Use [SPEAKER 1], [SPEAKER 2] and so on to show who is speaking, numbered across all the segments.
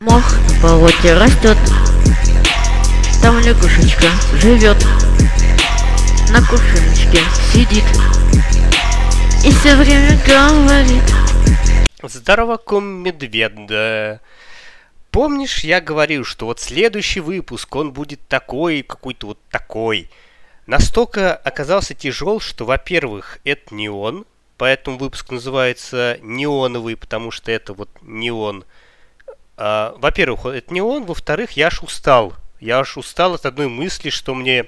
[SPEAKER 1] Мох на болоте растет, там лягушечка живет, на кувшиночке сидит и все время говорит.
[SPEAKER 2] Здорово, ком-медвед. Помнишь, я говорил, что вот следующий выпуск, он будет такой, какой-то вот такой. Настолько оказался тяжел, что, во-первых, это не он, поэтому выпуск называется неоновый, потому что это вот не он. А, во-первых, это не он, во-вторых, я аж устал. Я аж устал от одной мысли, что мне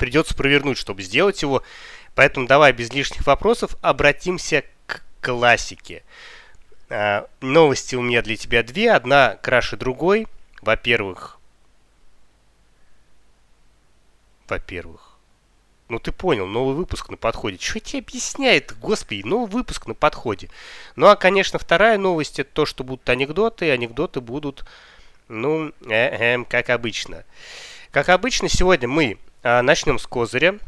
[SPEAKER 2] придется провернуть, чтобы сделать его. Поэтому давай без лишних вопросов обратимся к классике. А, новости у меня для тебя две. Одна краше другой. Во-первых, во-первых, ну ты понял, новый выпуск на подходе. Что тебе объясняет, господи, новый выпуск на подходе. Ну а, конечно, вторая новость это то, что будут анекдоты. Анекдоты будут, ну, э -э, как обычно. Как обычно, сегодня мы э, начнем с козыря.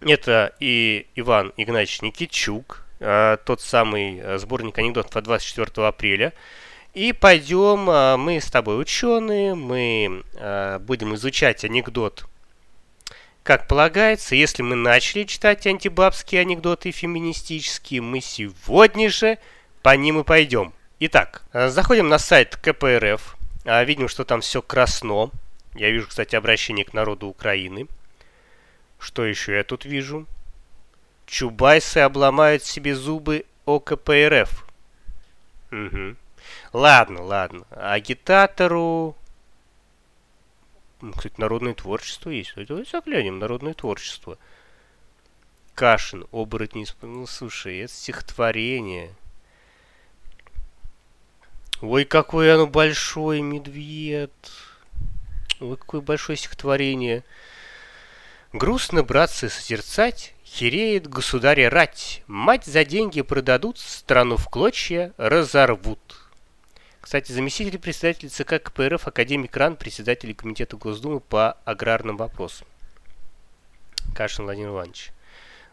[SPEAKER 2] Это и Иван Игнатьевич Никитчук, э, тот самый э, сборник анекдотов от 24 апреля. И пойдем, э, мы с тобой ученые, мы э, будем изучать анекдот как полагается, если мы начали читать антибабские анекдоты феминистические, мы сегодня же по ним и пойдем. Итак, э, заходим на сайт КПРФ. Видим, что там все красно. Я вижу, кстати, обращение к народу Украины. Что еще я тут вижу? Чубайсы обломают себе зубы о КПРФ. Угу. Ладно, ладно. Агитатору ну, кстати, народное творчество есть. Давайте заглянем, народное творчество. Кашин, оборотни... Ну, слушай, это стихотворение. Ой, какое оно большое, медведь. Ой, какое большое стихотворение. Грустно, братцы, созерцать, Хереет государя рать, Мать за деньги продадут, Страну в клочья разорвут. Кстати, заместитель председателя ЦК КПРФ академик РАН, председатель Комитета Госдумы по аграрным вопросам. Кашин Владимир Иванович.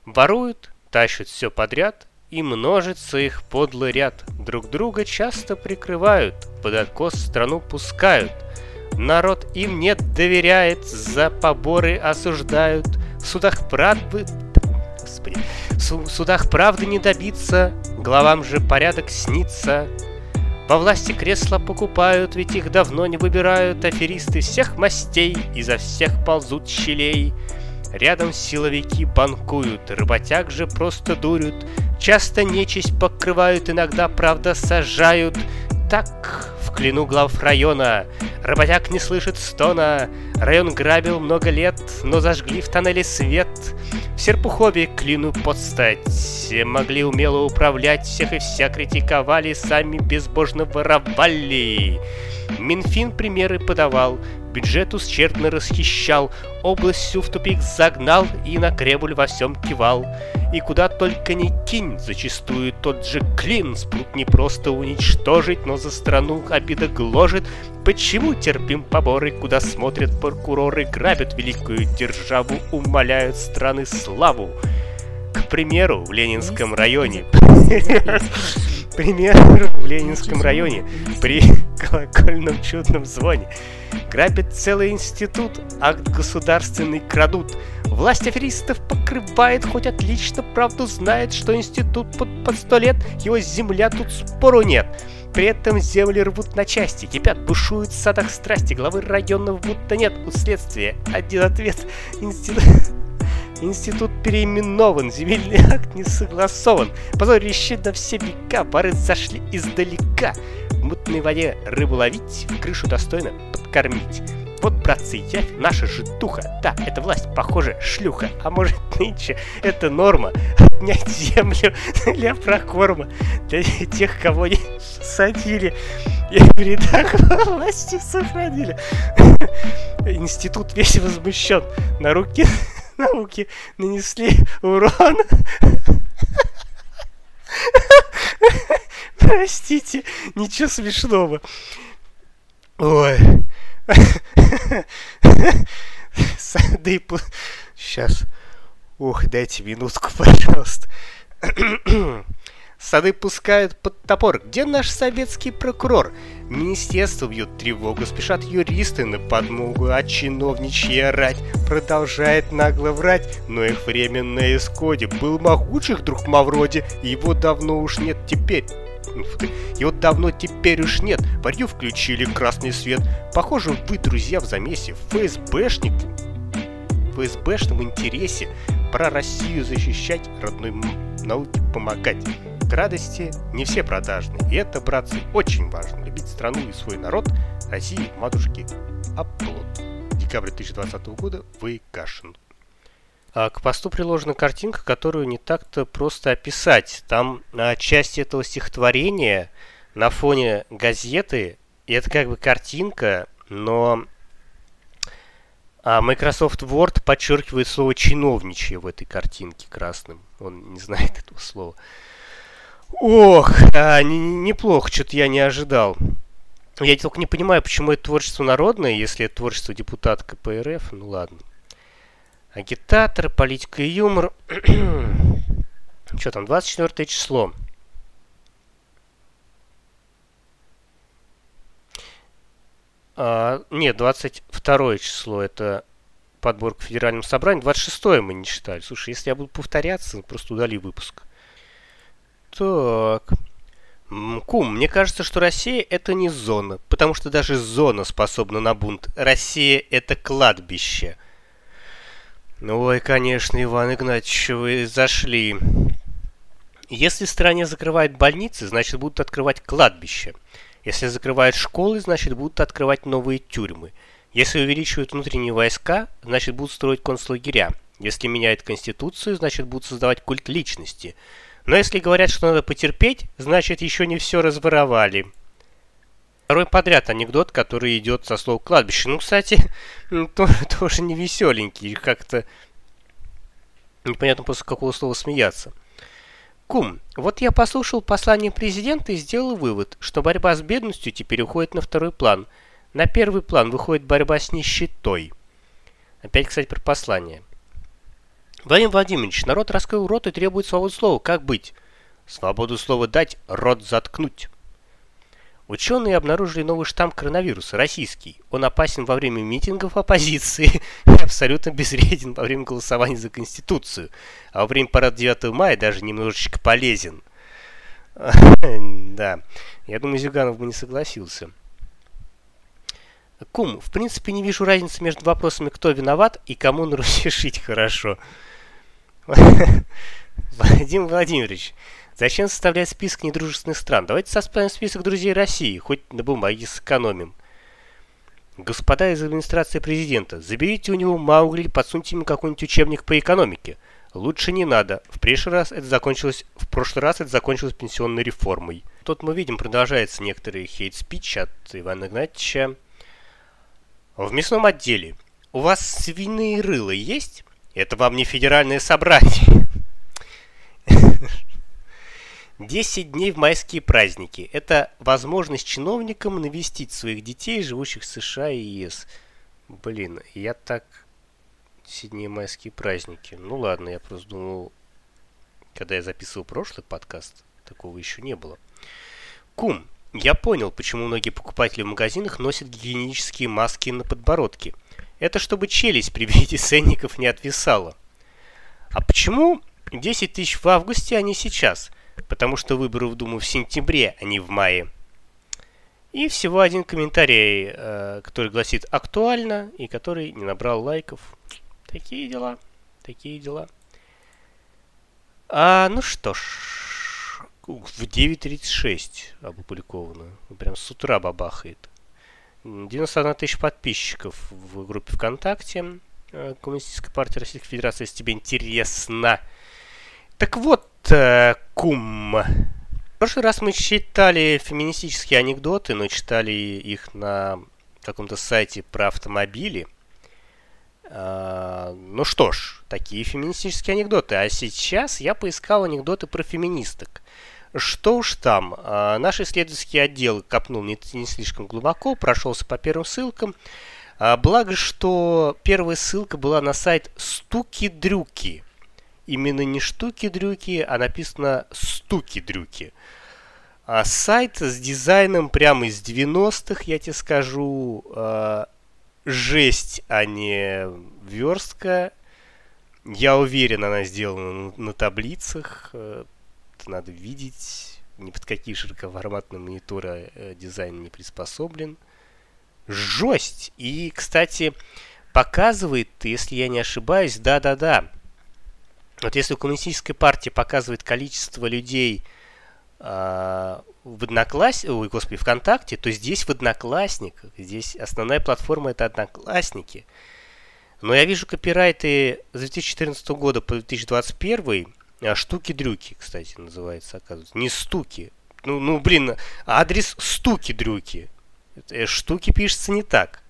[SPEAKER 2] Воруют, тащат все подряд, и множится их подлый ряд. Друг друга часто прикрывают, под откос страну пускают. Народ им нет доверяет, за поборы осуждают. В судах правды... Господи. В судах правды не добиться, главам же порядок снится. Во власти кресла покупают, ведь их давно не выбирают Аферисты всех мастей, изо всех ползут щелей. Рядом силовики банкуют, работяг же просто дурят, Часто нечисть покрывают, иногда, правда, сажают. Так, в глав района, работяг не слышит стона, Район грабил много лет, но зажгли в тоннеле свет — в Серпухове клину подстать. Могли умело управлять, всех и вся критиковали, Сами безбожно воровали. Минфин примеры подавал, бюджет ущербно расхищал, область всю в тупик загнал и на Кремль во всем кивал. И куда только не кинь, зачастую тот же клин спрут не просто уничтожить, но за страну обида гложет. Почему терпим поборы, куда смотрят прокуроры, грабят великую державу, умоляют страны славу? К примеру, в Ленинском районе пример в Ленинском районе при колокольном чудном звоне. Грабят целый институт, акт государственный крадут. Власть аферистов покрывает, хоть отлично правду знает, что институт под, под сто лет, его земля тут спору нет. При этом земли рвут на части, кипят, бушуют в садах страсти, главы районов будто нет. У следствия один ответ. Институт... Институт переименован, земельный акт не согласован. Позорище на все века, бары зашли издалека. В мутной воде рыбу ловить, в крышу достойно подкормить. Вот, братцы, явь наша житуха. Да, эта власть, похоже, шлюха. А может, нынче это норма? Отнять землю для прокорма. Для тех, кого не садили. И в рядах власти сохранили. Институт весь возмущен. На руке науки нанесли урон. Простите, ничего смешного. Ой. Сады... Сейчас. Ох, дайте минутку, пожалуйста. Сады пускают под топор. Где наш советский прокурор? Министерство бьют тревогу, спешат юристы на подмогу, а чиновничья рать продолжает нагло врать, но их время на исходе. Был могучих друг Мавроди, его давно уж нет теперь. Его давно теперь уж нет. Варью включили красный свет. Похоже, вы, друзья, в замесе. ФСБшник ФСБшном интересе про Россию защищать, родной науке помогать. Радости не все продажны. И это, братцы, очень важно. Любить страну и свой народ. России, матушки, оплот. Декабрь 2020 года. Вы Кашин. А к посту приложена картинка, которую не так-то просто описать. Там а, часть этого стихотворения на фоне газеты, и это как бы картинка, но а Microsoft Word подчеркивает слово чиновничье в этой картинке красным. Он не знает этого слова. Ох, а, не, неплохо, что-то я не ожидал. Я только не понимаю, почему это творчество народное, если это творчество депутата КПРФ. Ну ладно. Агитатор, политика и юмор. Что там, 24 число. А, нет, 22 число это подборка Федерального собрания. 26 мы не читали. Слушай, если я буду повторяться, просто удали выпуск. Так. Кум, мне кажется, что Россия это не зона, потому что даже зона способна на бунт. Россия это кладбище. Ой, конечно, Иван Игнатьевич, вы зашли. Если стране закрывают больницы, значит будут открывать кладбища. Если закрывают школы, значит будут открывать новые тюрьмы. Если увеличивают внутренние войска, значит будут строить концлагеря. Если меняют конституцию, значит будут создавать культ личности. Но если говорят, что надо потерпеть, значит еще не все разворовали. Второй подряд анекдот, который идет со слов кладбище. Ну, кстати, тоже, тоже не веселенький. Как-то непонятно после какого слова смеяться. Кум, вот я послушал послание президента и сделал вывод, что борьба с бедностью теперь уходит на второй план. На первый план выходит борьба с нищетой. Опять, кстати, про послание. Владимир Владимирович, народ раскрыл рот и требует свободы слова. Как быть? Свободу слова дать, рот заткнуть. Ученые обнаружили новый штамм коронавируса, российский. Он опасен во время митингов оппозиции и абсолютно безвреден во время голосования за Конституцию. А во время парада 9 мая даже немножечко полезен. Да, я думаю, Зюганов бы не согласился. Кум, в принципе, не вижу разницы между вопросами, кто виноват и кому на Руси шить хорошо. Владимир Владимирович, зачем составлять список недружественных стран? Давайте составим список друзей России, хоть на бумаге сэкономим. Господа из администрации президента, заберите у него Маугли подсуньте ему какой-нибудь учебник по экономике. Лучше не надо. В прошлый раз это закончилось, в прошлый раз это закончилось пенсионной реформой. Тут мы видим, продолжается некоторый хейт-спич от Ивана Игнатьевича. В мясном отделе. У вас свиные рылы есть? Это вам не федеральное собрание. 10 дней в майские праздники. Это возможность чиновникам навестить своих детей, живущих в США и ЕС. Блин, я так... 10 дней майские праздники. Ну ладно, я просто думал, когда я записывал прошлый подкаст, такого еще не было. Кум, я понял, почему многие покупатели в магазинах носят гигиенические маски на подбородке. Это чтобы челюсть при виде ценников не отвисала. А почему 10 тысяч в августе, а не сейчас? Потому что выборы в Думу в сентябре, а не в мае. И всего один комментарий, э, который гласит «актуально» и который не набрал лайков. Такие дела, такие дела. А, ну что ж, в 9.36 опубликовано. Прям с утра бабахает. 91 тысяч подписчиков в группе ВКонтакте э, Коммунистической партии Российской Федерации, если тебе интересно. Так вот, э, кум. В прошлый раз мы читали феминистические анекдоты, но читали их на каком-то сайте про автомобили. А, ну что ж, такие феминистические анекдоты. А сейчас я поискал анекдоты про феминисток. Что уж там, а, наш исследовательский отдел копнул не, не слишком глубоко, прошелся по первым ссылкам. А, благо, что первая ссылка была на сайт Стуки-дрюки. Именно не штуки-дрюки, а написано Стуки-дрюки. А сайт с дизайном прямо из 90-х, я тебе скажу, э, жесть, а не верстка. Я уверен, она сделана на, на таблицах. Это надо видеть. Ни под какие широкоформатные мониторы э, дизайн не приспособлен. Жесть! И, кстати, показывает, если я не ошибаюсь, да-да-да. Вот если коммунистическая партия показывает количество людей, а, в Одноклассниках, ой, господи, ВКонтакте, то здесь в Одноклассниках, здесь основная платформа это Одноклассники. Но я вижу копирайты с 2014 года по 2021, а штуки-дрюки, кстати, называется, оказывается. Не стуки. Ну, ну блин, адрес стуки-дрюки. Э, штуки пишется не так.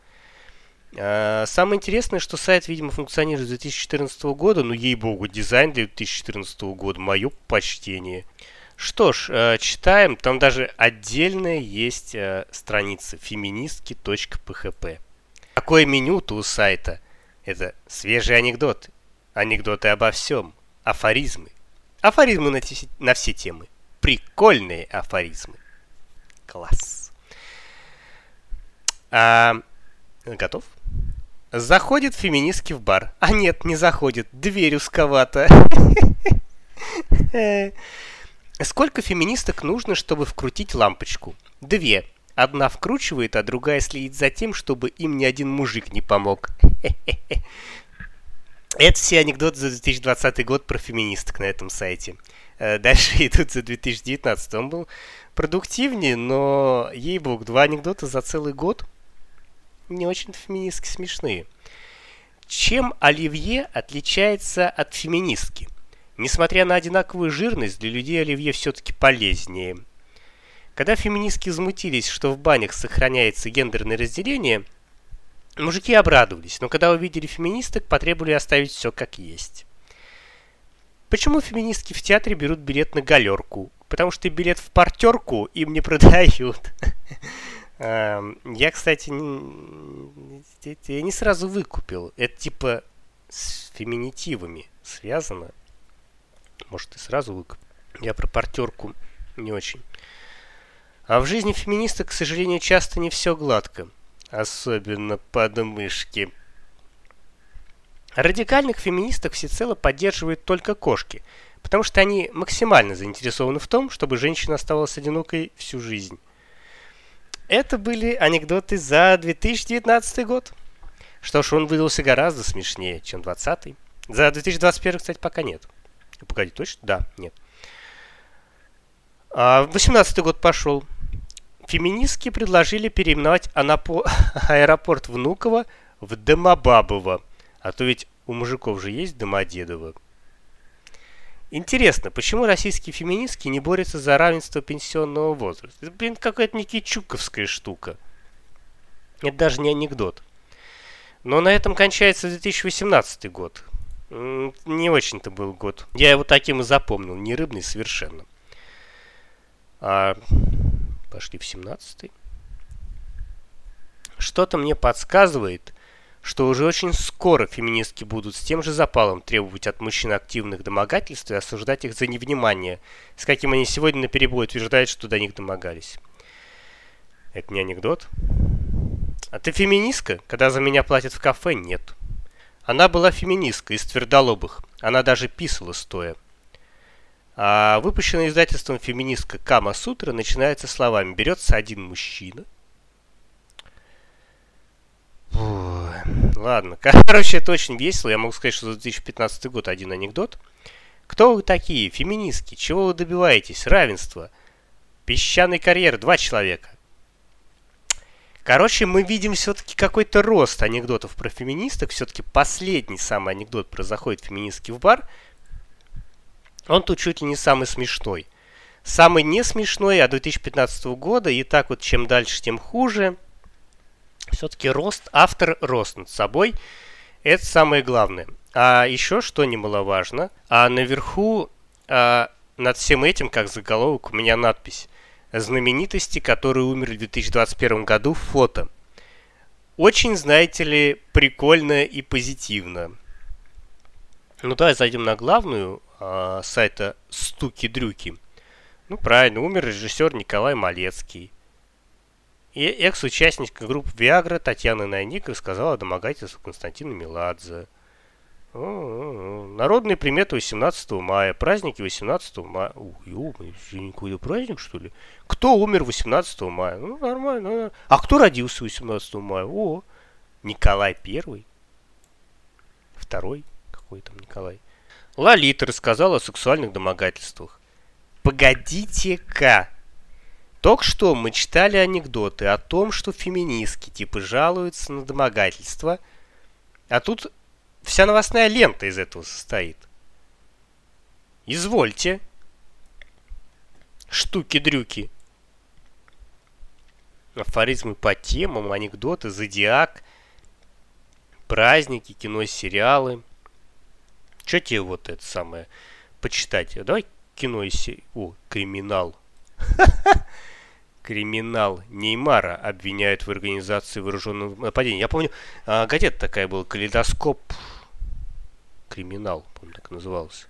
[SPEAKER 2] А, самое интересное, что сайт, видимо, функционирует с 2014 года, но ей-богу, дизайн для 2014 года, мое почтение. Что ж, э, читаем. Там даже отдельная есть э, страница феминистки.php. Какое меню-то у сайта? Это свежий анекдот. Анекдоты обо всем. Афоризмы. Афоризмы на, те, на все темы. Прикольные афоризмы. Класс. А, готов? Заходит феминистки в бар. А нет, не заходит. Дверь узковата. Сколько феминисток нужно, чтобы вкрутить лампочку? Две. Одна вкручивает, а другая следит за тем, чтобы им ни один мужик не помог. Это все анекдоты за 2020 год про феминисток на этом сайте. Э, дальше идут за 2019. Он был продуктивнее, но, ей-богу, два анекдота за целый год не очень феминистски смешные. Чем оливье отличается от феминистки? Несмотря на одинаковую жирность, для людей оливье все-таки полезнее. Когда феминистки возмутились, что в банях сохраняется гендерное разделение, мужики обрадовались, но когда увидели феминисток, потребовали оставить все как есть. Почему феминистки в театре берут билет на галерку? Потому что билет в портерку им не продают. Эм, я, кстати, не сразу выкупил. Это типа с феминитивами связано. Может, и сразу выкуп. Я про портерку не очень. А в жизни феминисток, к сожалению, часто не все гладко. Особенно подмышки. Радикальных феминисток всецело поддерживают только кошки, потому что они максимально заинтересованы в том, чтобы женщина оставалась одинокой всю жизнь. Это были анекдоты за 2019 год. Что ж, он выдался гораздо смешнее, чем 2020. За 2021, кстати, пока нет. Погоди, точно? Да, нет. А, 18 год пошел. Феминистки предложили переименовать Анапо... аэропорт Внуково в Домобабово. А то ведь у мужиков же есть Домодедово. Интересно, почему российские феминистки не борются за равенство пенсионного возраста? Это, блин, какая-то никичуковская штука. Это даже не анекдот. Но на этом кончается 2018 год. Не очень-то был год. Я его таким и запомнил. Не рыбный совершенно. А пошли в 17-й. Что-то мне подсказывает, что уже очень скоро феминистки будут с тем же запалом требовать от мужчин активных домогательств и осуждать их за невнимание, с каким они сегодня на перебой утверждают, что до них домогались. Это не анекдот? А ты феминистка, когда за меня платят в кафе? Нет. Она была феминисткой из твердолобых. Она даже писала стоя. А выпущенная издательством феминистка Кама Сутра начинается словами «Берется один мужчина». Ой, ладно, короче, это очень весело. Я могу сказать, что за 2015 год один анекдот. Кто вы такие? Феминистки. Чего вы добиваетесь? Равенство. Песчаный карьер. Два человека. Короче, мы видим все-таки какой-то рост анекдотов про феминисток. Все-таки последний самый анекдот про заходит феминистки в бар. Он тут чуть ли не самый смешной. Самый не смешной от 2015 года. И так вот, чем дальше, тем хуже. Все-таки рост, автор рост над собой. Это самое главное. А еще, что немаловажно, а наверху а, над всем этим, как заголовок, у меня надпись знаменитости, которые умерли в 2021 году, фото. очень, знаете ли, прикольно и позитивно. Ну давай зайдем на главную э, сайта Стуки-дрюки. Ну правильно, умер режиссер Николай Малецкий. И экс-участничка группы Виагра Татьяна Найник рассказала о домогательстве Константина Меладзе. Народные приметы 18 мая. Праздники 18 мая. Сегодня какой-то праздник, что ли? Кто умер 18 мая? Ну, нормально. А кто родился 18 мая? О, Николай Первый. Второй. Какой там Николай? Лолита рассказала о сексуальных домогательствах. Погодите-ка. Только что мы читали анекдоты о том, что феминистки типа жалуются на домогательство, а тут Вся новостная лента из этого состоит. Извольте. Штуки-дрюки. Афоризмы по темам, анекдоты, зодиак, праздники, кино, сериалы. Что тебе вот это самое почитать? Давай кино и се... О, криминал. Криминал Неймара обвиняют в организации вооруженного нападения. Я помню, а, газета такая была, калейдоскоп Криминал, по-моему, так назывался.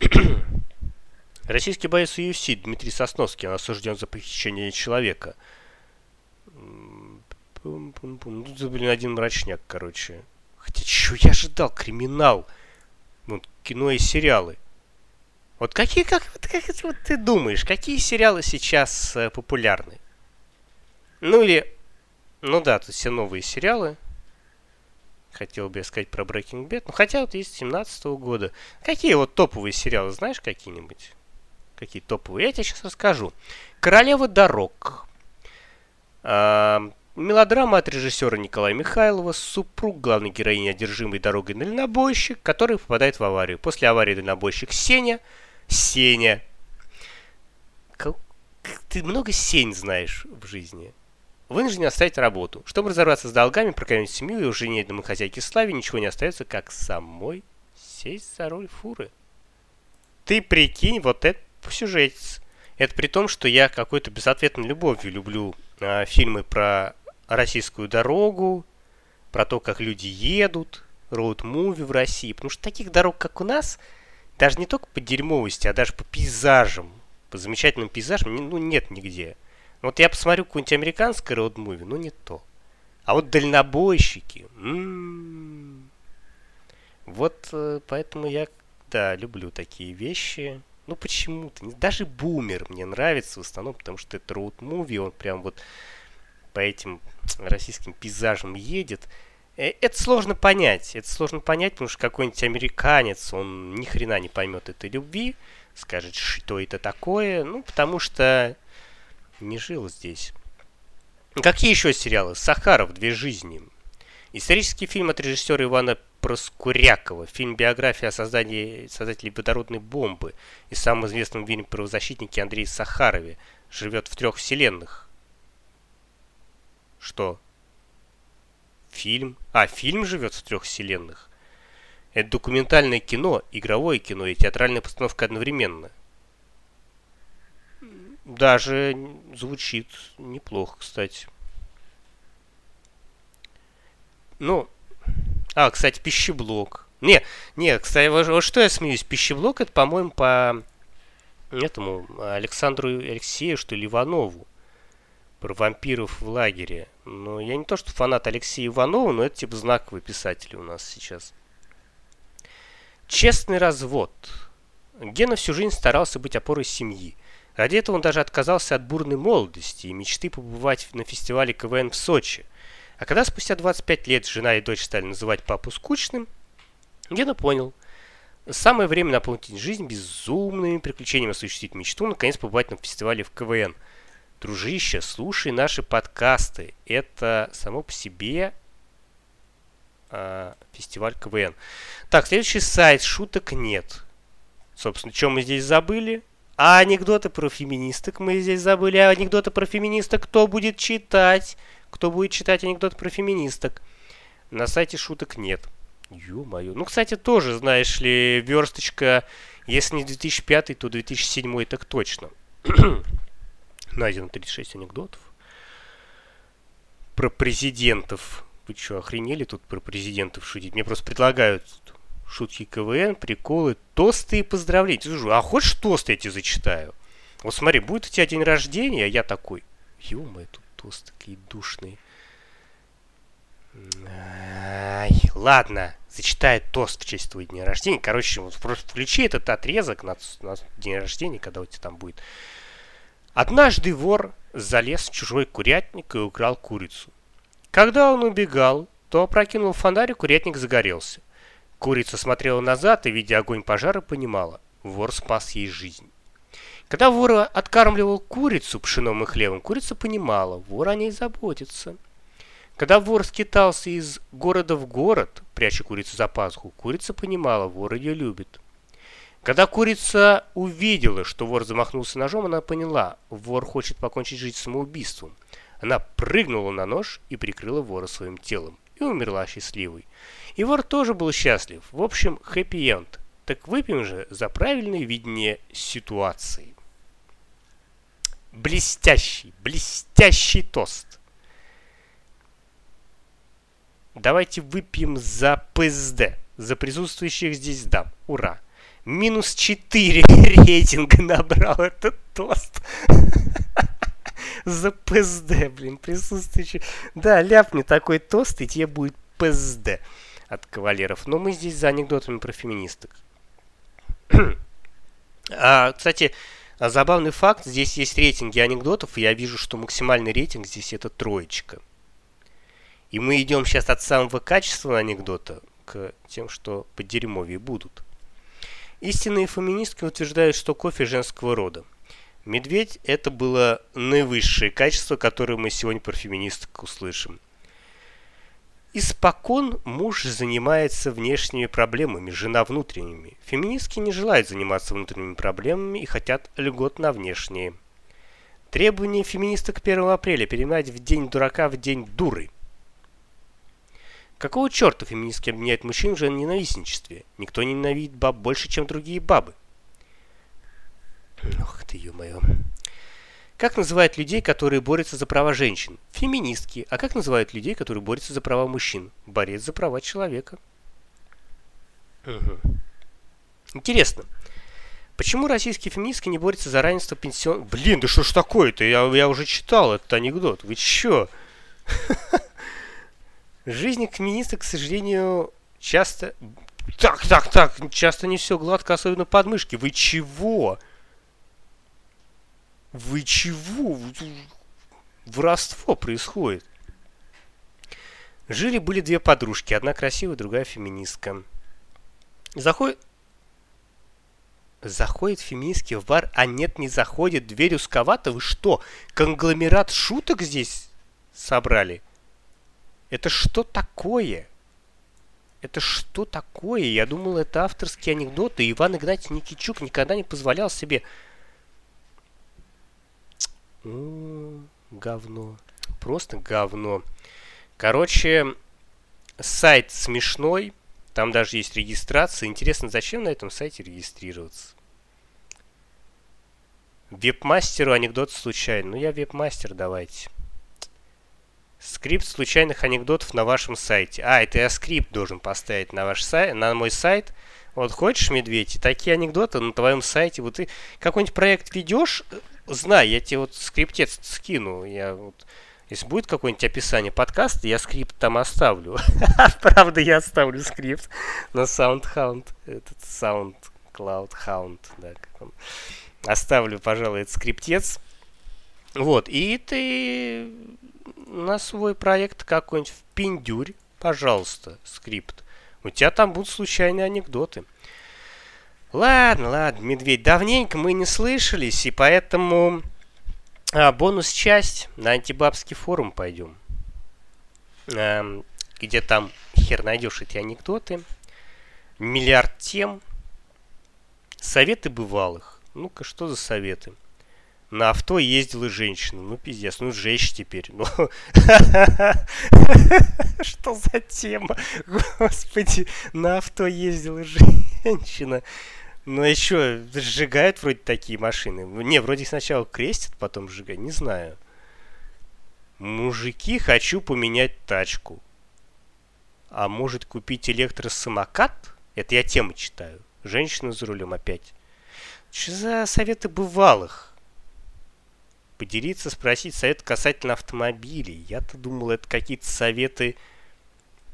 [SPEAKER 2] Российский боец UFC Дмитрий Сосновский, он осужден за похищение человека. Ну, это, блин, один мрачняк, короче. Хотя, что я ожидал? Криминал. Ну, кино и сериалы. Вот какие, как, как вот ты думаешь, какие сериалы сейчас э, популярны? Ну или, ну да, тут все новые сериалы хотел бы я сказать про Breaking Bad. Ну, хотя вот есть 17 -го года. Какие вот топовые сериалы, знаешь какие-нибудь? Какие топовые? Я тебе сейчас расскажу. «Королева дорог». Мелодрама от режиссера Николая Михайлова. Супруг главной героини, одержимой дорогой дальнобойщик, который попадает в аварию. После аварии дальнобойщик Сеня. Сеня. Как, ты много Сень знаешь в жизни вынужден оставить работу. Чтобы разобраться с долгами, прокормить семью и уже не домохозяйке Славе ничего не остается, как самой сесть за руль фуры. Ты прикинь, вот это сюжет. Это при том, что я какой-то безответной любовью люблю э, фильмы про российскую дорогу, про то, как люди едут, роуд-муви в России. Потому что таких дорог, как у нас, даже не только по дерьмовости, а даже по пейзажам, по замечательным пейзажам, ну, нет нигде. Вот я посмотрю какую-нибудь американское роуд-муви, ну не то. А вот дальнобойщики, м-м-м. вот э, поэтому я, да, люблю такие вещи. Ну почему-то, даже бумер мне нравится в основном, потому что это роуд-муви, он прям вот по этим российским пейзажам едет. Э, это сложно понять, это сложно понять, потому что какой-нибудь американец, он ни хрена не поймет этой любви, скажет, что это такое, ну потому что не жил здесь. Какие еще сериалы? «Сахаров. Две жизни». Исторический фильм от режиссера Ивана Проскурякова. Фильм биография о создании создателей водородной бомбы и самом известном фильме правозащитнике Андрее Сахарове. Живет в трех вселенных. Что? Фильм? А, фильм живет в трех вселенных. Это документальное кино, игровое кино и театральная постановка одновременно. Даже звучит неплохо, кстати. Ну, а, кстати, пищеблок. Не, не, кстати, вот что я смеюсь, пищеблок это, по-моему, по этому Александру Алексею, что ли, Иванову. Про вампиров в лагере. Но я не то, что фанат Алексея Иванова, но это типа знаковый писатель у нас сейчас. Честный развод. Гена всю жизнь старался быть опорой семьи. Ради этого он даже отказался от бурной молодости и мечты побывать на фестивале КВН в Сочи. А когда спустя 25 лет жена и дочь стали называть папу скучным, Гена понял. Самое время наполнить жизнь безумными приключениями осуществить мечту, наконец побывать на фестивале в КВН. Дружище, слушай наши подкасты. Это само по себе э, фестиваль КВН. Так, следующий сайт. Шуток нет. Собственно, что мы здесь забыли? А анекдоты про феминисток мы здесь забыли. А анекдоты про феминисток кто будет читать? Кто будет читать анекдоты про феминисток? На сайте шуток нет. Ё-моё. Ну, кстати, тоже, знаешь ли, версточка, если не 2005, то 2007 так точно. Найдено 36 анекдотов. про президентов. Вы что, охренели тут про президентов шутить? Мне просто предлагают шутки КВН, приколы, тосты и поздравления. Слушай, а хочешь тост я тебе зачитаю? Вот смотри, будет у тебя день рождения, а я такой. Ё-моё, тут тосты такие душные. Ай, ладно, зачитает тост в честь твоего дня рождения. Короче, вот просто включи этот отрезок на, на день рождения, когда у тебя там будет. Однажды вор залез в чужой курятник и украл курицу. Когда он убегал, то опрокинул фонарь, и курятник загорелся. Курица смотрела назад и, видя огонь пожара, понимала, вор спас ей жизнь. Когда вор откармливал курицу пшеном и хлебом, курица понимала, вор о ней заботится. Когда вор скитался из города в город, пряча курицу за пазуху, курица понимала, вор ее любит. Когда курица увидела, что вор замахнулся ножом, она поняла, вор хочет покончить жизнь самоубийством. Она прыгнула на нож и прикрыла вора своим телом и умерла счастливой. И вор тоже был счастлив. В общем, хэппи-энд. Так выпьем же за правильное видение ситуации. Блестящий, блестящий тост. Давайте выпьем за ПСД, за присутствующих здесь дам. Ура! Минус 4 рейтинга набрал этот тост. За ПСД, блин, присутствующий. Да, ляпни такой тост, и тебе будет ПСД от кавалеров. Но мы здесь за анекдотами про феминисток. а, кстати, забавный факт. Здесь есть рейтинги анекдотов, и я вижу, что максимальный рейтинг здесь это троечка. И мы идем сейчас от самого качества анекдота к тем, что по дерьмовее будут. Истинные феминистки утверждают, что кофе женского рода. Медведь – это было наивысшее качество, которое мы сегодня про феминисток услышим. Испокон муж занимается внешними проблемами, жена внутренними. Феминистки не желают заниматься внутренними проблемами и хотят льгот на внешние. Требование феминисток 1 апреля переименовать в день дурака в день дуры – Какого черта феминистки обвиняют мужчин в ненавистничестве? Никто не ненавидит баб больше, чем другие бабы. Ох ты, ё-моё. Как называют людей, которые борются за права женщин? Феминистки. А как называют людей, которые борются за права мужчин? Борец за права человека. Угу. Интересно. Почему российские феминистки не борются за равенство пенсион... Блин, да что ж такое-то? Я, я уже читал этот анекдот. Вы чё? Жизнь феминисток, к сожалению, часто... Так, так, так, часто не все гладко, особенно подмышки. Вы чего? Вы чего? Воровство происходит. Жили-были две подружки, одна красивая, другая феминистка. Заходит... Заходит феминистки в бар, а нет, не заходит, дверь узковата. Вы что, конгломерат шуток здесь собрали? Это что такое? Это что такое? Я думал, это авторские анекдоты. Иван Игнатьевич Никичук никогда не позволял себе... говно. Просто говно. Короче, сайт смешной. Там даже есть регистрация. Интересно, зачем на этом сайте регистрироваться? Вебмастеру анекдот случайно. Ну, я вебмастер, давайте. Скрипт случайных анекдотов на вашем сайте. А, это я скрипт должен поставить на ваш сайт, на мой сайт. Вот хочешь, медведь, такие анекдоты на твоем сайте. Вот ты какой-нибудь проект ведешь, знай, я тебе вот скриптец скину. Я вот, если будет какое-нибудь описание подкаста, я скрипт там оставлю. Правда, я оставлю скрипт на SoundHound. Этот SoundCloud Hound, да, как он. Оставлю, пожалуй, этот скриптец. Вот, и ты на свой проект какой-нибудь в пиндюрь, пожалуйста, скрипт. У тебя там будут случайные анекдоты. Ладно, ладно, медведь, давненько мы не слышались, и поэтому а, бонус-часть на антибабский форум пойдем. А, где там хер найдешь эти анекдоты. Миллиард тем. Советы бывалых. Ну-ка, что за советы? На авто ездила женщина. Ну, пиздец, ну, жесть теперь. Ну, что за тема? Господи, на авто ездила женщина. Ну, еще сжигают вроде такие машины. Не, вроде сначала крестят, потом сжигают, не знаю. Мужики, хочу поменять тачку. А может купить электросамокат? Это я тему читаю. Женщина за рулем опять. Что за советы бывалых? Поделиться, спросить совет касательно автомобилей. Я-то думал, это какие-то советы,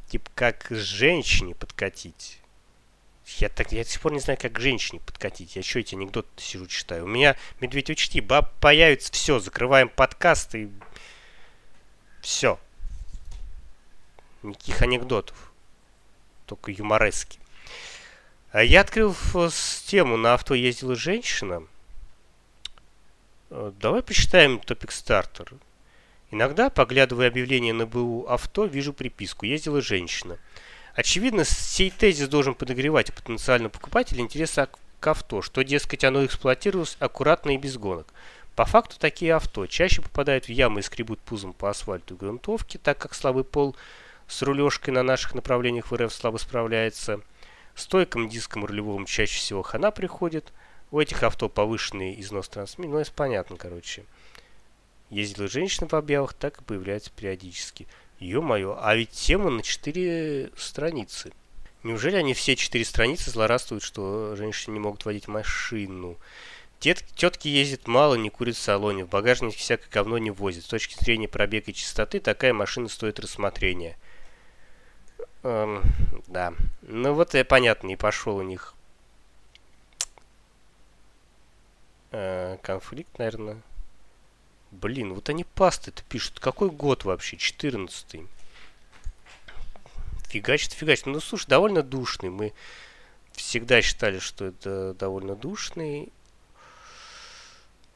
[SPEAKER 2] типа как женщине подкатить. Я, так, я до сих пор не знаю, как женщине подкатить. Я что эти анекдоты сижу читаю? У меня, медведь, учти, баб появится, все, закрываем подкаст и... Все. Никаких анекдотов. Только юморески. А я открыл тему «На авто ездила женщина». Э, давай почитаем топик стартер. Иногда, поглядывая объявление на БУ авто, вижу приписку «Ездила женщина». Очевидно, сей тезис должен подогревать потенциального покупателя интереса к авто, что, дескать, оно эксплуатировалось аккуратно и без гонок. По факту такие авто чаще попадают в ямы и скребут пузом по асфальту и грунтовке, так как слабый пол с рулежкой на наших направлениях в РФ слабо справляется. Стойком диском рулевым чаще всего хана приходит. У этих авто повышенный износ трансмиссии, ну это понятно, короче. Ездила женщина по объявах, так и появляется периодически. Ё-моё, а ведь тема на 4 страницы. Неужели они все четыре страницы злорадствуют, что женщины не могут водить машину? Тет, тетки ездят мало, не курят в салоне, в багажнике всякое говно не возят. С точки зрения пробега и чистоты, такая машина стоит рассмотрения. Эм, да. Ну вот и понятно, и пошел у них э, конфликт, наверное. Блин, вот они пасты-то пишут. Какой год вообще? 14 Фигачит, фигачит. Ну, слушай, довольно душный. Мы всегда считали, что это довольно душный.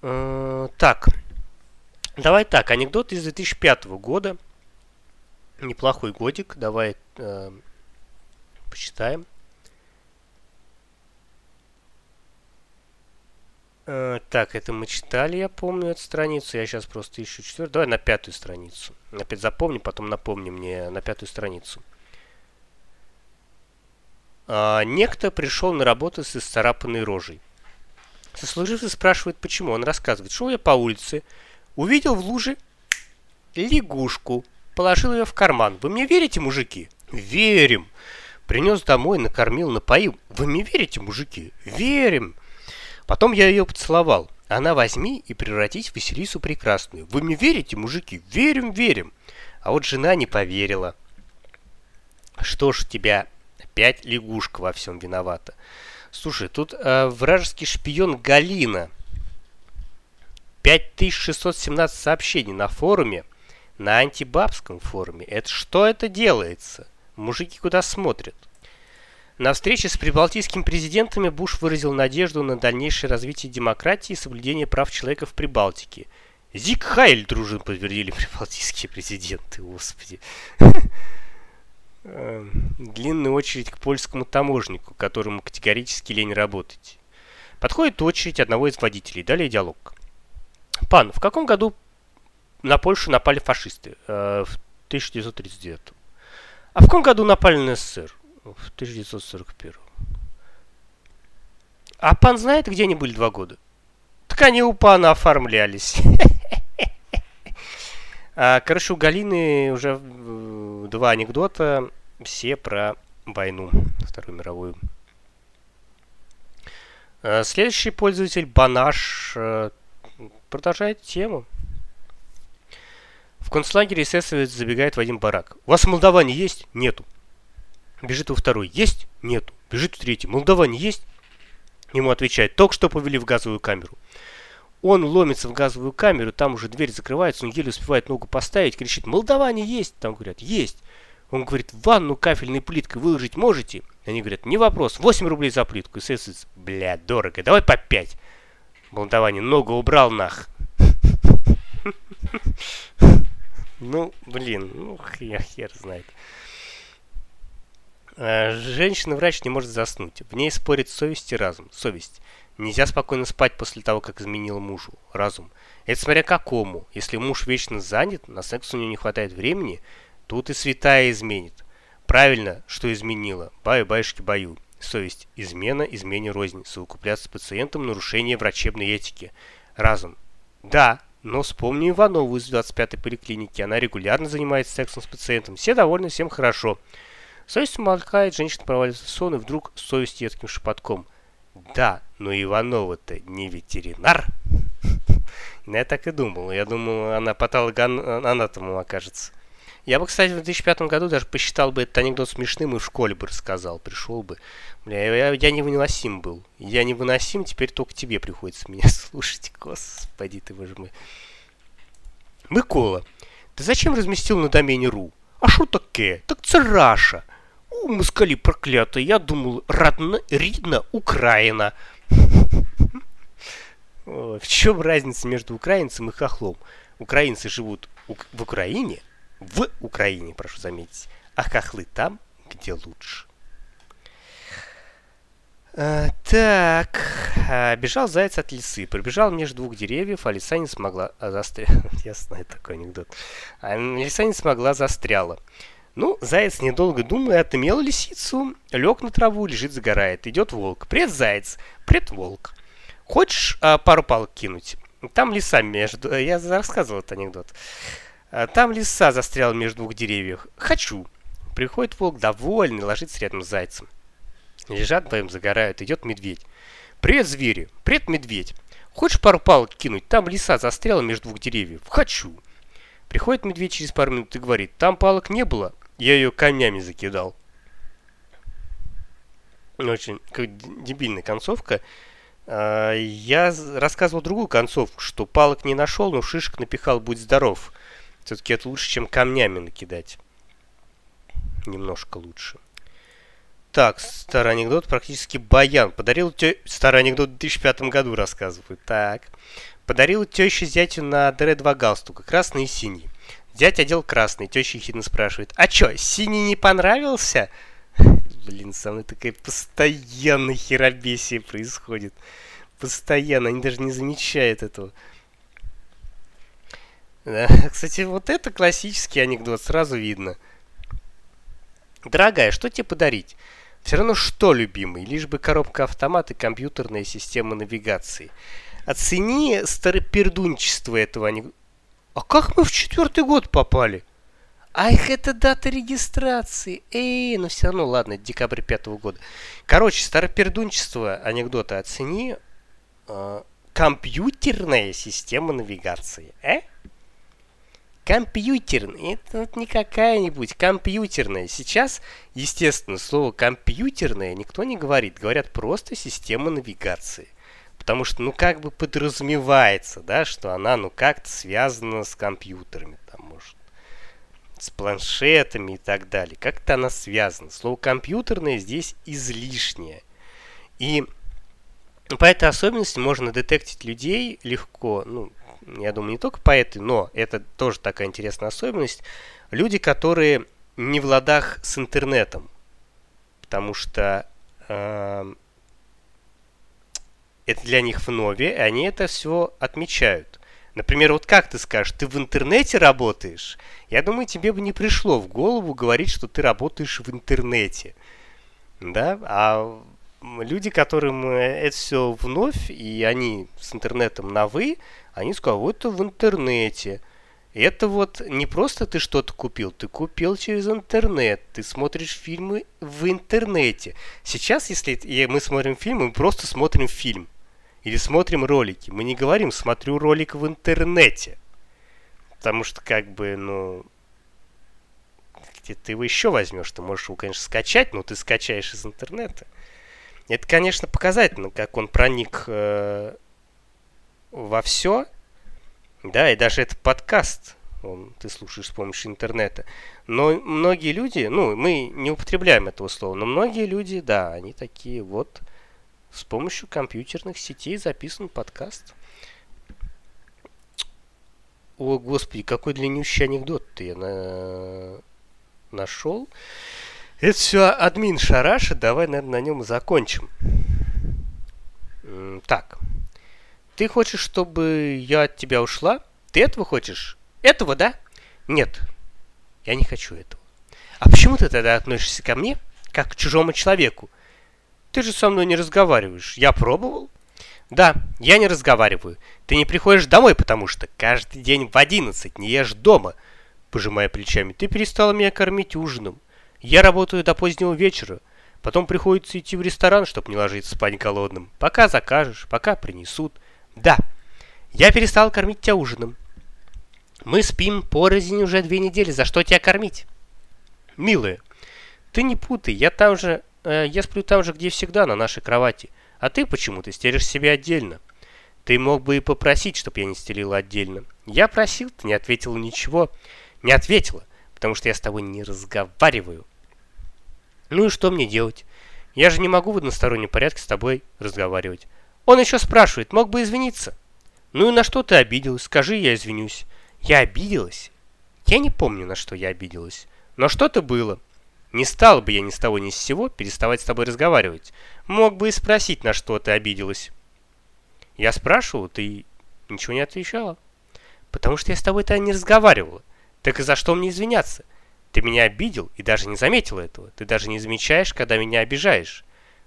[SPEAKER 2] Э, так. Давай так. Анекдот из 2005 года. Неплохой годик. Давай э, почитаем. Так, это мы читали, я помню эту страницу. Я сейчас просто ищу четвертую. Давай на пятую страницу. Опять запомни, потом напомни мне на пятую страницу. А, некто пришел на работу с исцарапанной рожей. Сослуживцы спрашивает, почему. Он рассказывает, шел я по улице, увидел в луже лягушку, положил ее в карман. Вы мне верите, мужики? Верим. Принес домой, накормил, напоил. Вы мне верите, мужики? Верим. Потом я ее поцеловал. Она возьми и превратись в Василису Прекрасную. Вы мне верите, мужики? Верим, верим. А вот жена не поверила. Что ж тебя опять лягушка во всем виновата. Слушай, тут э, вражеский шпион Галина. 5617 сообщений на форуме, на антибабском форуме. Это что это делается? Мужики куда смотрят? На встрече с прибалтийскими президентами Буш выразил надежду на дальнейшее развитие демократии и соблюдение прав человека в Прибалтике. Зик Хайль, дружно подтвердили прибалтийские президенты, господи. Эм, длинная очередь к польскому таможнику, которому категорически лень работать. Подходит очередь одного из водителей. Далее диалог. Пан, в каком году на Польшу напали фашисты? Э, в 1939. А в каком году напали на СССР? В 1941. А пан знает, где они были два года? Так они у пана оформлялись. А, короче, у Галины уже два анекдота, все про войну, Вторую мировую. А, следующий пользователь, Банаш, э, продолжает тему. В концлагере эсэсовец забегает в один барак. У вас в Молдаване есть? Нету. Бежит во второй. Есть? Нету. Бежит в третий. Молдаване есть? Ему отвечает. Только что повели в газовую камеру. Он ломится в газовую камеру, там уже дверь закрывается, он еле успевает ногу поставить, кричит, молдаване есть? Там говорят, есть. Он говорит, ванну кафельной плиткой выложить можете? Они говорят, не вопрос, 8 рублей за плитку. ССС, бля, дорого, давай по 5. Молдаване ногу убрал нах. Ну, блин, ну хер, хер знает. Э, женщина-врач не может заснуть. В ней спорит совесть и разум. Совесть. Нельзя спокойно спать после того, как изменила мужу. Разум. Это смотря какому. Если муж вечно занят, на секс у него не хватает времени, тут и святая изменит. Правильно, что изменила. Баю-баюшки баю. Совесть. Измена, измене рознь. Совокупляться с пациентом, нарушение врачебной этики. Разум. Да, Но вспомни Иванову из 25-й поликлиники. Она регулярно занимается сексом с пациентом. Все довольны, всем хорошо. Совесть умолкает, женщина проваливается в сон, и вдруг совесть едким шепотком. Да, но Иванова-то не ветеринар. Я так и думал. Я думал, она патологоанатомом окажется. Я бы, кстати, в 2005 году даже посчитал бы этот анекдот смешным и в школе бы рассказал. Пришел бы. Бля, я, я невыносим был. Я невыносим, теперь только тебе приходится меня слушать. Господи ты, боже мой. Микола, ты зачем разместил на домене ру? А что такое? Так це Раша. У, москали проклятые, я думал, родна, ридна Украина. В чем разница между украинцем и хохлом? Украинцы живут в Украине, в Украине, прошу заметить, а хохлы там, где лучше. А, так, а, бежал заяц от лисы, пробежал между двух деревьев, а лиса не смогла застрять. Я знаю такой анекдот. А лиса не смогла, застряла. Ну, заяц, недолго думая, отымел лисицу, лег на траву, лежит, загорает. Идет волк. Привет, заяц. Привет, волк. Хочешь а, пару палок кинуть? Там лиса между... Я рассказывал этот анекдот. А, там лиса застряла между двух деревьев. Хочу. Приходит волк довольный, ложится рядом с зайцем. Лежат вдвоем, загорают. Идет медведь. Привет, звери. Привет, медведь. Хочешь пару палок кинуть? Там лиса застряла между двух деревьев. Хочу. Приходит медведь через пару минут и говорит, там палок не было, я ее камнями закидал. Очень дебильная концовка. А, я рассказывал другую концовку, что палок не нашел, но шишек напихал, будь здоров. Все-таки это лучше, чем камнями накидать. Немножко лучше. Так, старый анекдот, практически баян. Подарил те... Старый анекдот в 2005 году рассказываю. Так. Подарил теще зятю на др два галстука, красный и синий. Зять одел красный, теща хитно спрашивает, а чё, синий не понравился? Блин, со мной такая постоянная херобесия происходит. Постоянно, они даже не замечают этого. Да. Кстати, вот это классический анекдот, сразу видно. Дорогая, что тебе подарить? Все равно что, любимый, лишь бы коробка автомат и компьютерная система навигации. Оцени старопердунчество этого анекдота. А как мы в четвертый год попали? А их это дата регистрации. Эй, ну все равно, ладно, декабрь пятого года. Короче, старопердунчество анекдота оцени. Э, компьютерная система навигации. Э? Компьютерный. Это вот не какая-нибудь. Компьютерная. Сейчас, естественно, слово компьютерная никто не говорит. Говорят просто система навигации. Потому что, ну, как бы подразумевается, да, что она, ну, как-то связана с компьютерами, там, может, с планшетами и так далее. Как-то она связана. Слово компьютерное здесь излишнее. И по этой особенности можно детектить людей легко, ну, я думаю, не только по этой, но это тоже такая интересная особенность, люди, которые не в ладах с интернетом, потому что э, это для них в нове, и они это все отмечают. Например, вот как ты скажешь, ты в интернете работаешь? Я думаю, тебе бы не пришло в голову говорить, что ты работаешь в интернете. Да? А люди, которым это все вновь, и они с интернетом на «вы», они скажут, вот это в интернете. Это вот не просто ты что-то купил, ты купил через интернет, ты смотришь фильмы в интернете. Сейчас, если мы смотрим фильм, мы просто смотрим фильм. Или смотрим ролики. Мы не говорим «смотрю ролик в интернете». Потому что как бы, ну, где ты его еще возьмешь? Ты можешь его, конечно, скачать, но ты скачаешь из интернета. Это, конечно, показательно, как он проник э, во все. Да, и даже этот подкаст он, ты слушаешь с помощью интернета. Но многие люди, ну, мы не употребляем этого слова, но многие люди, да, они такие вот с помощью компьютерных сетей записан подкаст. О, господи, какой длиннющий анекдот ты на... нашел. Это все админ Шараша, давай, наверное, на нем закончим. Так. Ты хочешь, чтобы я от тебя ушла? Ты этого хочешь? Этого, да? Нет. Я не хочу этого. А почему ты тогда относишься ко мне, как к чужому человеку? Ты же со мной не разговариваешь. Я пробовал. Да, я не разговариваю. Ты не приходишь домой, потому что каждый день в одиннадцать не ешь дома. Пожимая плечами, ты перестала меня кормить ужином. Я работаю до позднего вечера. Потом приходится идти в ресторан, чтобы не ложиться спать голодным. Пока закажешь, пока принесут. Да, я перестал кормить тебя ужином. Мы спим порознь уже две недели. За что тебя кормить? Милая, ты не путай. Я там же... Э, я сплю там же, где всегда, на нашей кровати. А ты почему-то стелишь себе отдельно. Ты мог бы и попросить, чтобы я не стелила отдельно. Я просил, ты не ответила ничего. Не ответила, потому что я с тобой не разговариваю. Ну и что мне делать? Я же не могу в одностороннем порядке с тобой разговаривать. Он еще спрашивает, мог бы извиниться. Ну и на что ты обиделась? Скажи, я извинюсь. Я обиделась? Я не помню, на что я обиделась. Но что-то было. Не стал бы я ни с того ни с сего переставать с тобой разговаривать. Мог бы и спросить, на что ты обиделась. Я спрашивал, ты ничего не отвечала. Потому что я с тобой-то не разговаривала. Так и за что мне извиняться? Ты меня обидел и даже не заметил этого. Ты даже не замечаешь, когда меня обижаешь.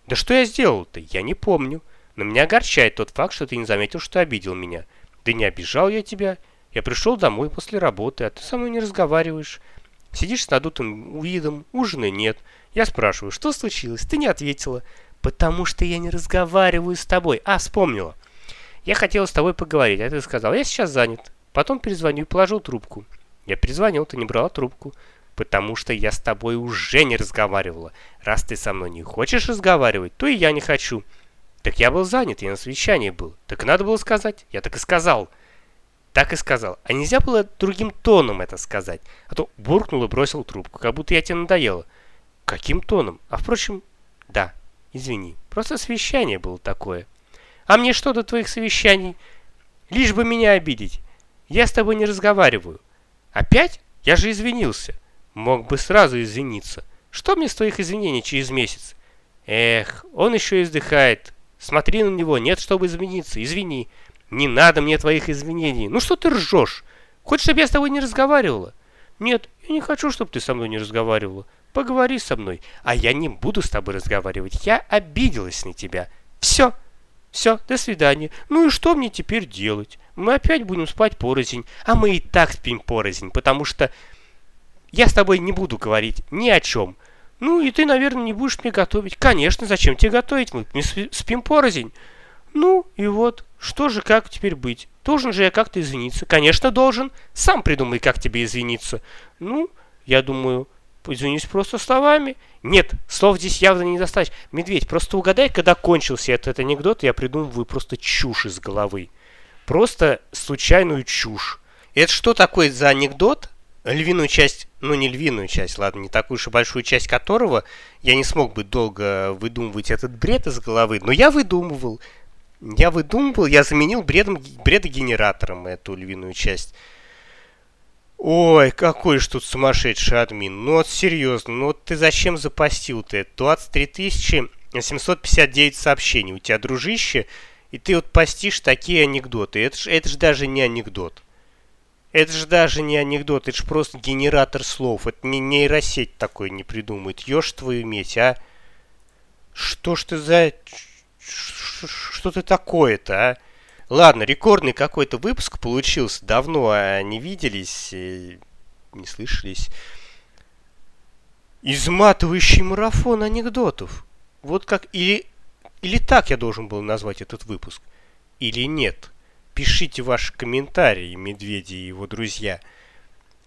[SPEAKER 2] Да что я сделал-то? Я не помню. Но меня огорчает тот факт, что ты не заметил, что обидел меня. Да не обижал я тебя. Я пришел домой после работы, а ты со мной не разговариваешь. Сидишь с надутым видом, ужина нет. Я спрашиваю, что случилось? Ты не ответила. Потому что я не разговариваю с тобой. А, вспомнила. Я хотела с тобой поговорить, а ты сказал, я сейчас занят. Потом перезвоню и положил трубку. Я перезвонил, ты не брала трубку. Потому что я с тобой уже не разговаривала. Раз ты со мной не хочешь разговаривать, то и я не хочу. Так я был занят, я на совещании был. Так надо было сказать. Я так и сказал. Так и сказал. А нельзя было другим тоном это сказать. А то буркнул и бросил трубку, как будто я тебе надоела. Каким тоном? А впрочем, да, извини. Просто совещание было такое. А мне что до твоих совещаний? Лишь бы меня обидеть. Я с тобой не разговариваю. Опять? Я же извинился. Мог бы сразу извиниться. Что мне с твоих извинений через месяц? Эх, он еще издыхает. Смотри на него, нет, чтобы извиниться. Извини. Не надо мне твоих извинений. Ну что ты ржешь? Хочешь, чтобы я с тобой не разговаривала? Нет, я не хочу, чтобы ты со мной не разговаривала. Поговори со мной. А я не буду с тобой разговаривать. Я обиделась на тебя. Все. Все, до свидания. Ну и что мне теперь делать? Мы опять будем спать порознь. А мы и так спим порознь, потому что я с тобой не буду говорить ни о чем. Ну и ты, наверное, не будешь мне готовить. Конечно, зачем тебе готовить? Мы спим порознь. Ну и вот, что же, как теперь быть? Должен же я как-то извиниться? Конечно, должен. Сам придумай, как тебе извиниться. Ну, я думаю, извинюсь просто словами. Нет, слов здесь явно недостаточно. Медведь, просто угадай, когда кончился этот анекдот, я придумываю просто чушь из головы. Просто случайную чушь. Это что такое за анекдот? Львиную часть, ну не львиную часть, ладно, не такую уж и большую часть которого я не смог бы долго выдумывать этот бред из головы, но я выдумывал. Я выдумывал, я заменил бредом, бредогенератором эту львиную часть. Ой, какой же тут сумасшедший админ. Ну вот серьезно, ну вот ты зачем запостил ты? 23 759 сообщений у тебя, дружище, и ты вот постишь такие анекдоты. Это же это ж даже не анекдот. Это же даже не анекдот, это же просто генератор слов. Это не нейросеть такой не придумает. Ешь твою медь, а? Что ж ты за что ты такое-то, а? Ладно, рекордный какой-то выпуск получился. Давно а, не виделись, не слышались. Изматывающий марафон анекдотов. Вот как... Или, или так я должен был назвать этот выпуск. Или нет. Пишите ваши комментарии, медведи и его друзья.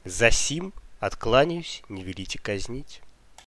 [SPEAKER 2] За сим откланяюсь, не велите казнить.